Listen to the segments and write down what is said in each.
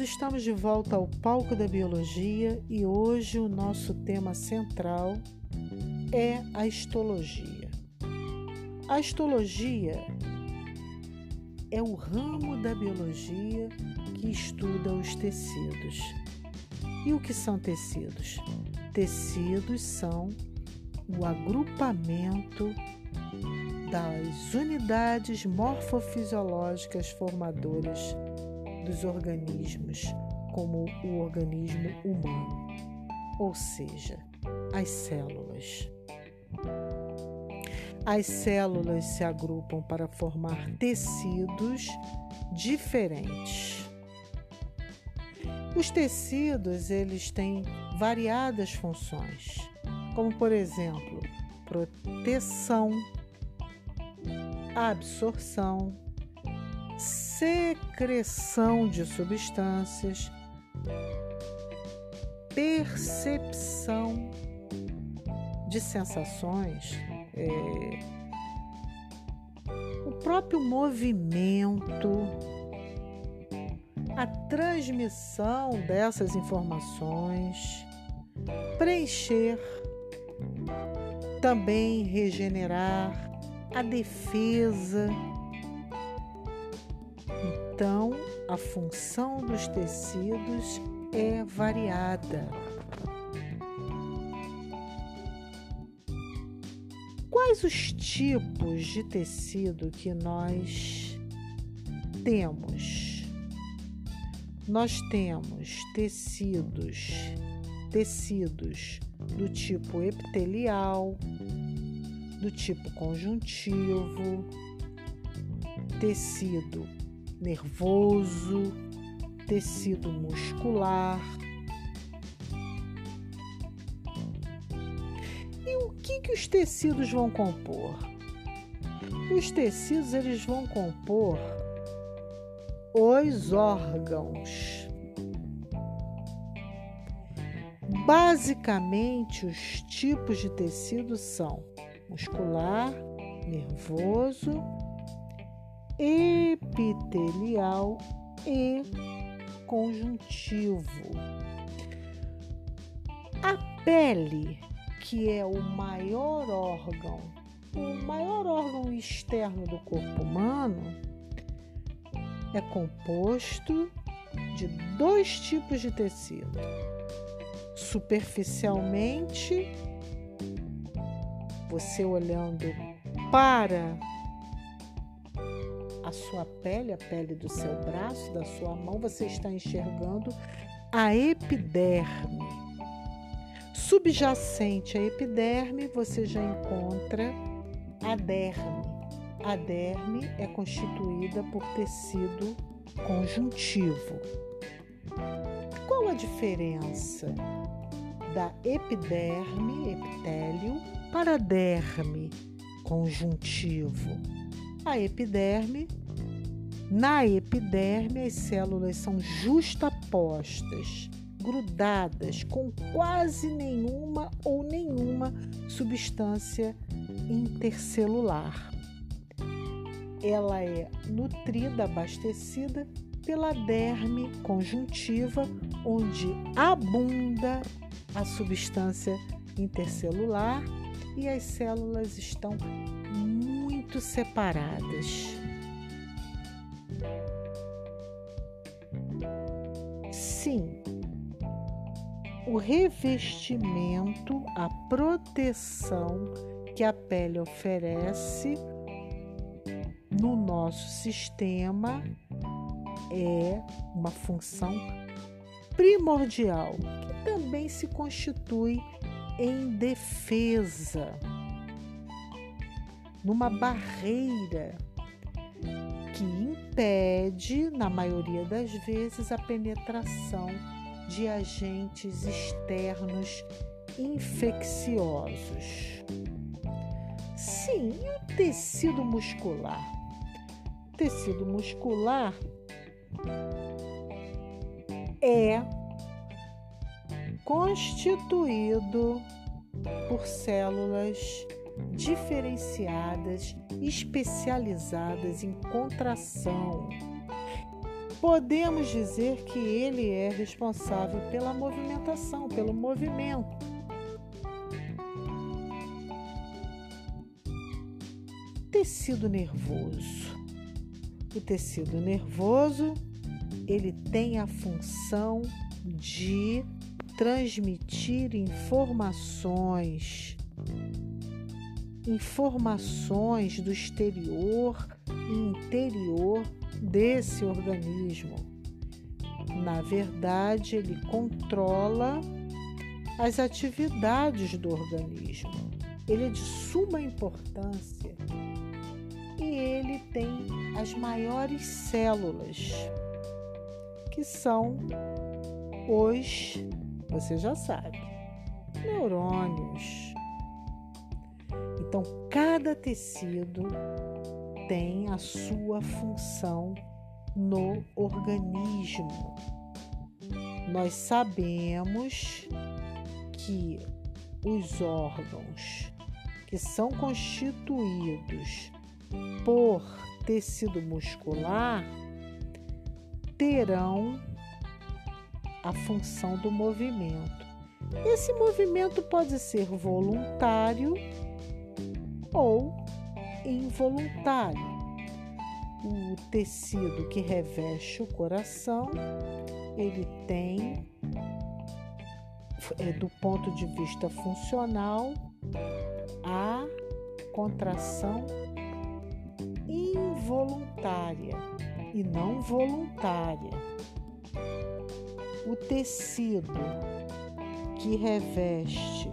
estamos de volta ao palco da biologia e hoje o nosso tema central é a histologia. A histologia é o ramo da biologia que estuda os tecidos. E o que são tecidos? Tecidos são o agrupamento das unidades morfofisiológicas formadoras dos organismos, como o organismo humano, ou seja, as células. As células se agrupam para formar tecidos diferentes. Os tecidos, eles têm variadas funções, como por exemplo, proteção, absorção, secreção de substâncias, percepção de sensações, é, o próprio movimento, a transmissão dessas informações, preencher, também regenerar, a defesa então, a função dos tecidos é variada. Quais os tipos de tecido que nós temos? Nós temos tecidos, tecidos do tipo epitelial, do tipo conjuntivo, tecido nervoso, tecido muscular. E o que, que os tecidos vão compor? Os tecidos eles vão compor os órgãos. Basicamente, os tipos de tecido são muscular, nervoso epitelial e conjuntivo. A pele, que é o maior órgão, o maior órgão externo do corpo humano, é composto de dois tipos de tecido. Superficialmente, você olhando para a sua pele, a pele do seu braço, da sua mão, você está enxergando a epiderme. Subjacente à epiderme, você já encontra a derme. A derme é constituída por tecido conjuntivo. Qual a diferença da epiderme, epitélio, para derme, conjuntivo? A epiderme na epiderme, as células são justapostas, grudadas, com quase nenhuma ou nenhuma substância intercelular. Ela é nutrida, abastecida pela derme conjuntiva, onde abunda a substância intercelular e as células estão muito separadas. O revestimento, a proteção que a pele oferece no nosso sistema é uma função primordial que também se constitui em defesa, numa barreira que impede, na maioria das vezes, a penetração de agentes externos infecciosos. Sim, e o tecido muscular? O tecido muscular é constituído por células diferenciadas, especializadas em contração. Podemos dizer que ele é responsável pela movimentação, pelo movimento. Tecido nervoso. O tecido nervoso, ele tem a função de transmitir informações, informações do exterior e interior desse organismo. Na verdade, ele controla as atividades do organismo. Ele é de suma importância e ele tem as maiores células, que são os, você já sabe, neurônios. Então, cada tecido tem a sua função no organismo. Nós sabemos que os órgãos que são constituídos por tecido muscular terão a função do movimento. Esse movimento pode ser voluntário ou involuntário. O tecido que reveste o coração, ele tem, é, do ponto de vista funcional, a contração involuntária e não voluntária. O tecido que reveste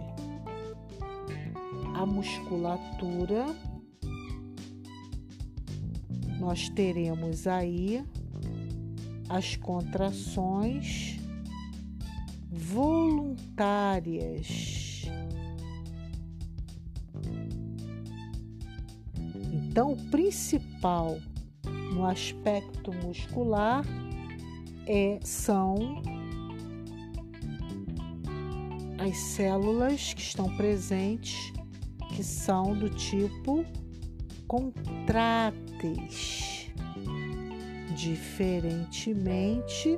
a musculatura nós teremos aí as contrações voluntárias. Então, o principal no aspecto muscular é, são as células que estão presentes, que são do tipo contráteis, diferentemente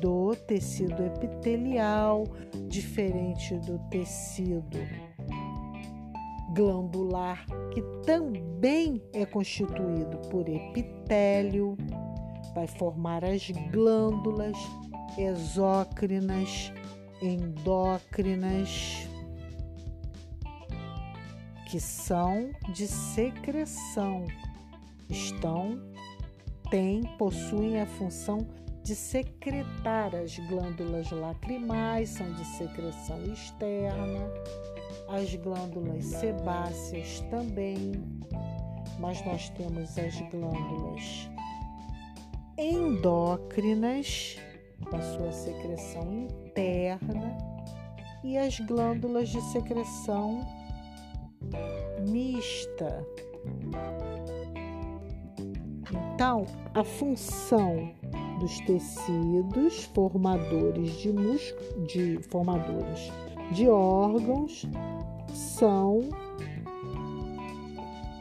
do tecido epitelial, diferente do tecido glandular, que também é constituído por epitélio, vai formar as glândulas exócrinas, endócrinas, que são de secreção, estão, têm, possuem a função de secretar as glândulas lacrimais, são de secreção externa, as glândulas sebáceas também, mas nós temos as glândulas endócrinas, com a sua secreção interna, e as glândulas de secreção mista. Então, a função dos tecidos formadores de de formadores de órgãos são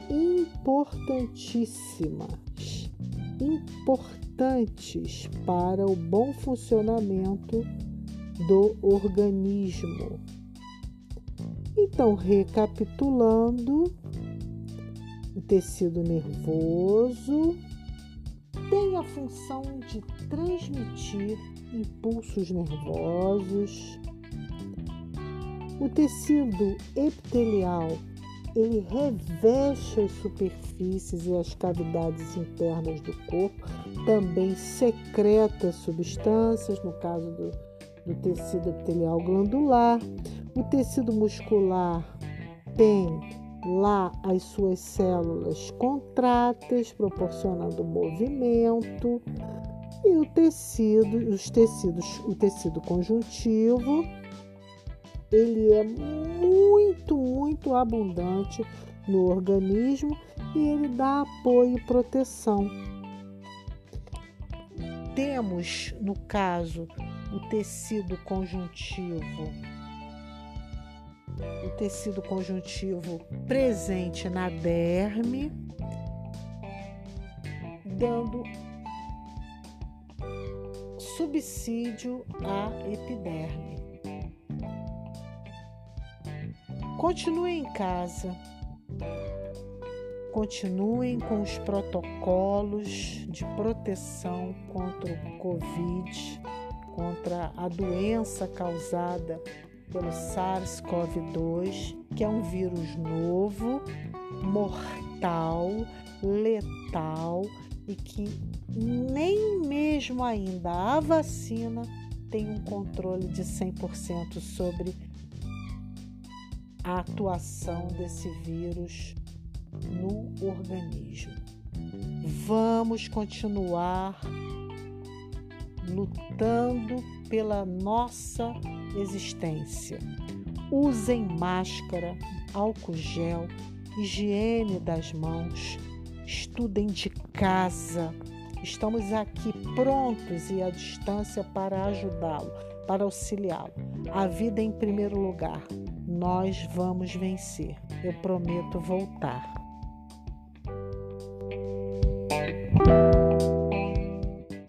importantíssimas, importantes para o bom funcionamento do organismo. Então, recapitulando, o tecido nervoso tem a função de transmitir impulsos nervosos. O tecido epitelial ele reveste as superfícies e as cavidades internas do corpo, também secreta substâncias, no caso do, do tecido epitelial glandular. O tecido muscular tem lá as suas células contráteis, proporcionando movimento, e o tecido, os tecidos, o tecido conjuntivo, ele é muito, muito abundante no organismo e ele dá apoio e proteção. Temos, no caso, o tecido conjuntivo o tecido conjuntivo presente na derme, dando subsídio à epiderme. Continue em casa, continuem com os protocolos de proteção contra o Covid, contra a doença causada pelo SARS-CoV-2, que é um vírus novo, mortal, letal e que nem mesmo ainda a vacina tem um controle de 100% sobre a atuação desse vírus no organismo. Vamos continuar lutando pela nossa existência. Usem máscara, álcool gel, higiene das mãos, estudem de casa. Estamos aqui prontos e à distância para ajudá-lo, para auxiliá-lo. A vida em primeiro lugar. Nós vamos vencer. Eu prometo voltar.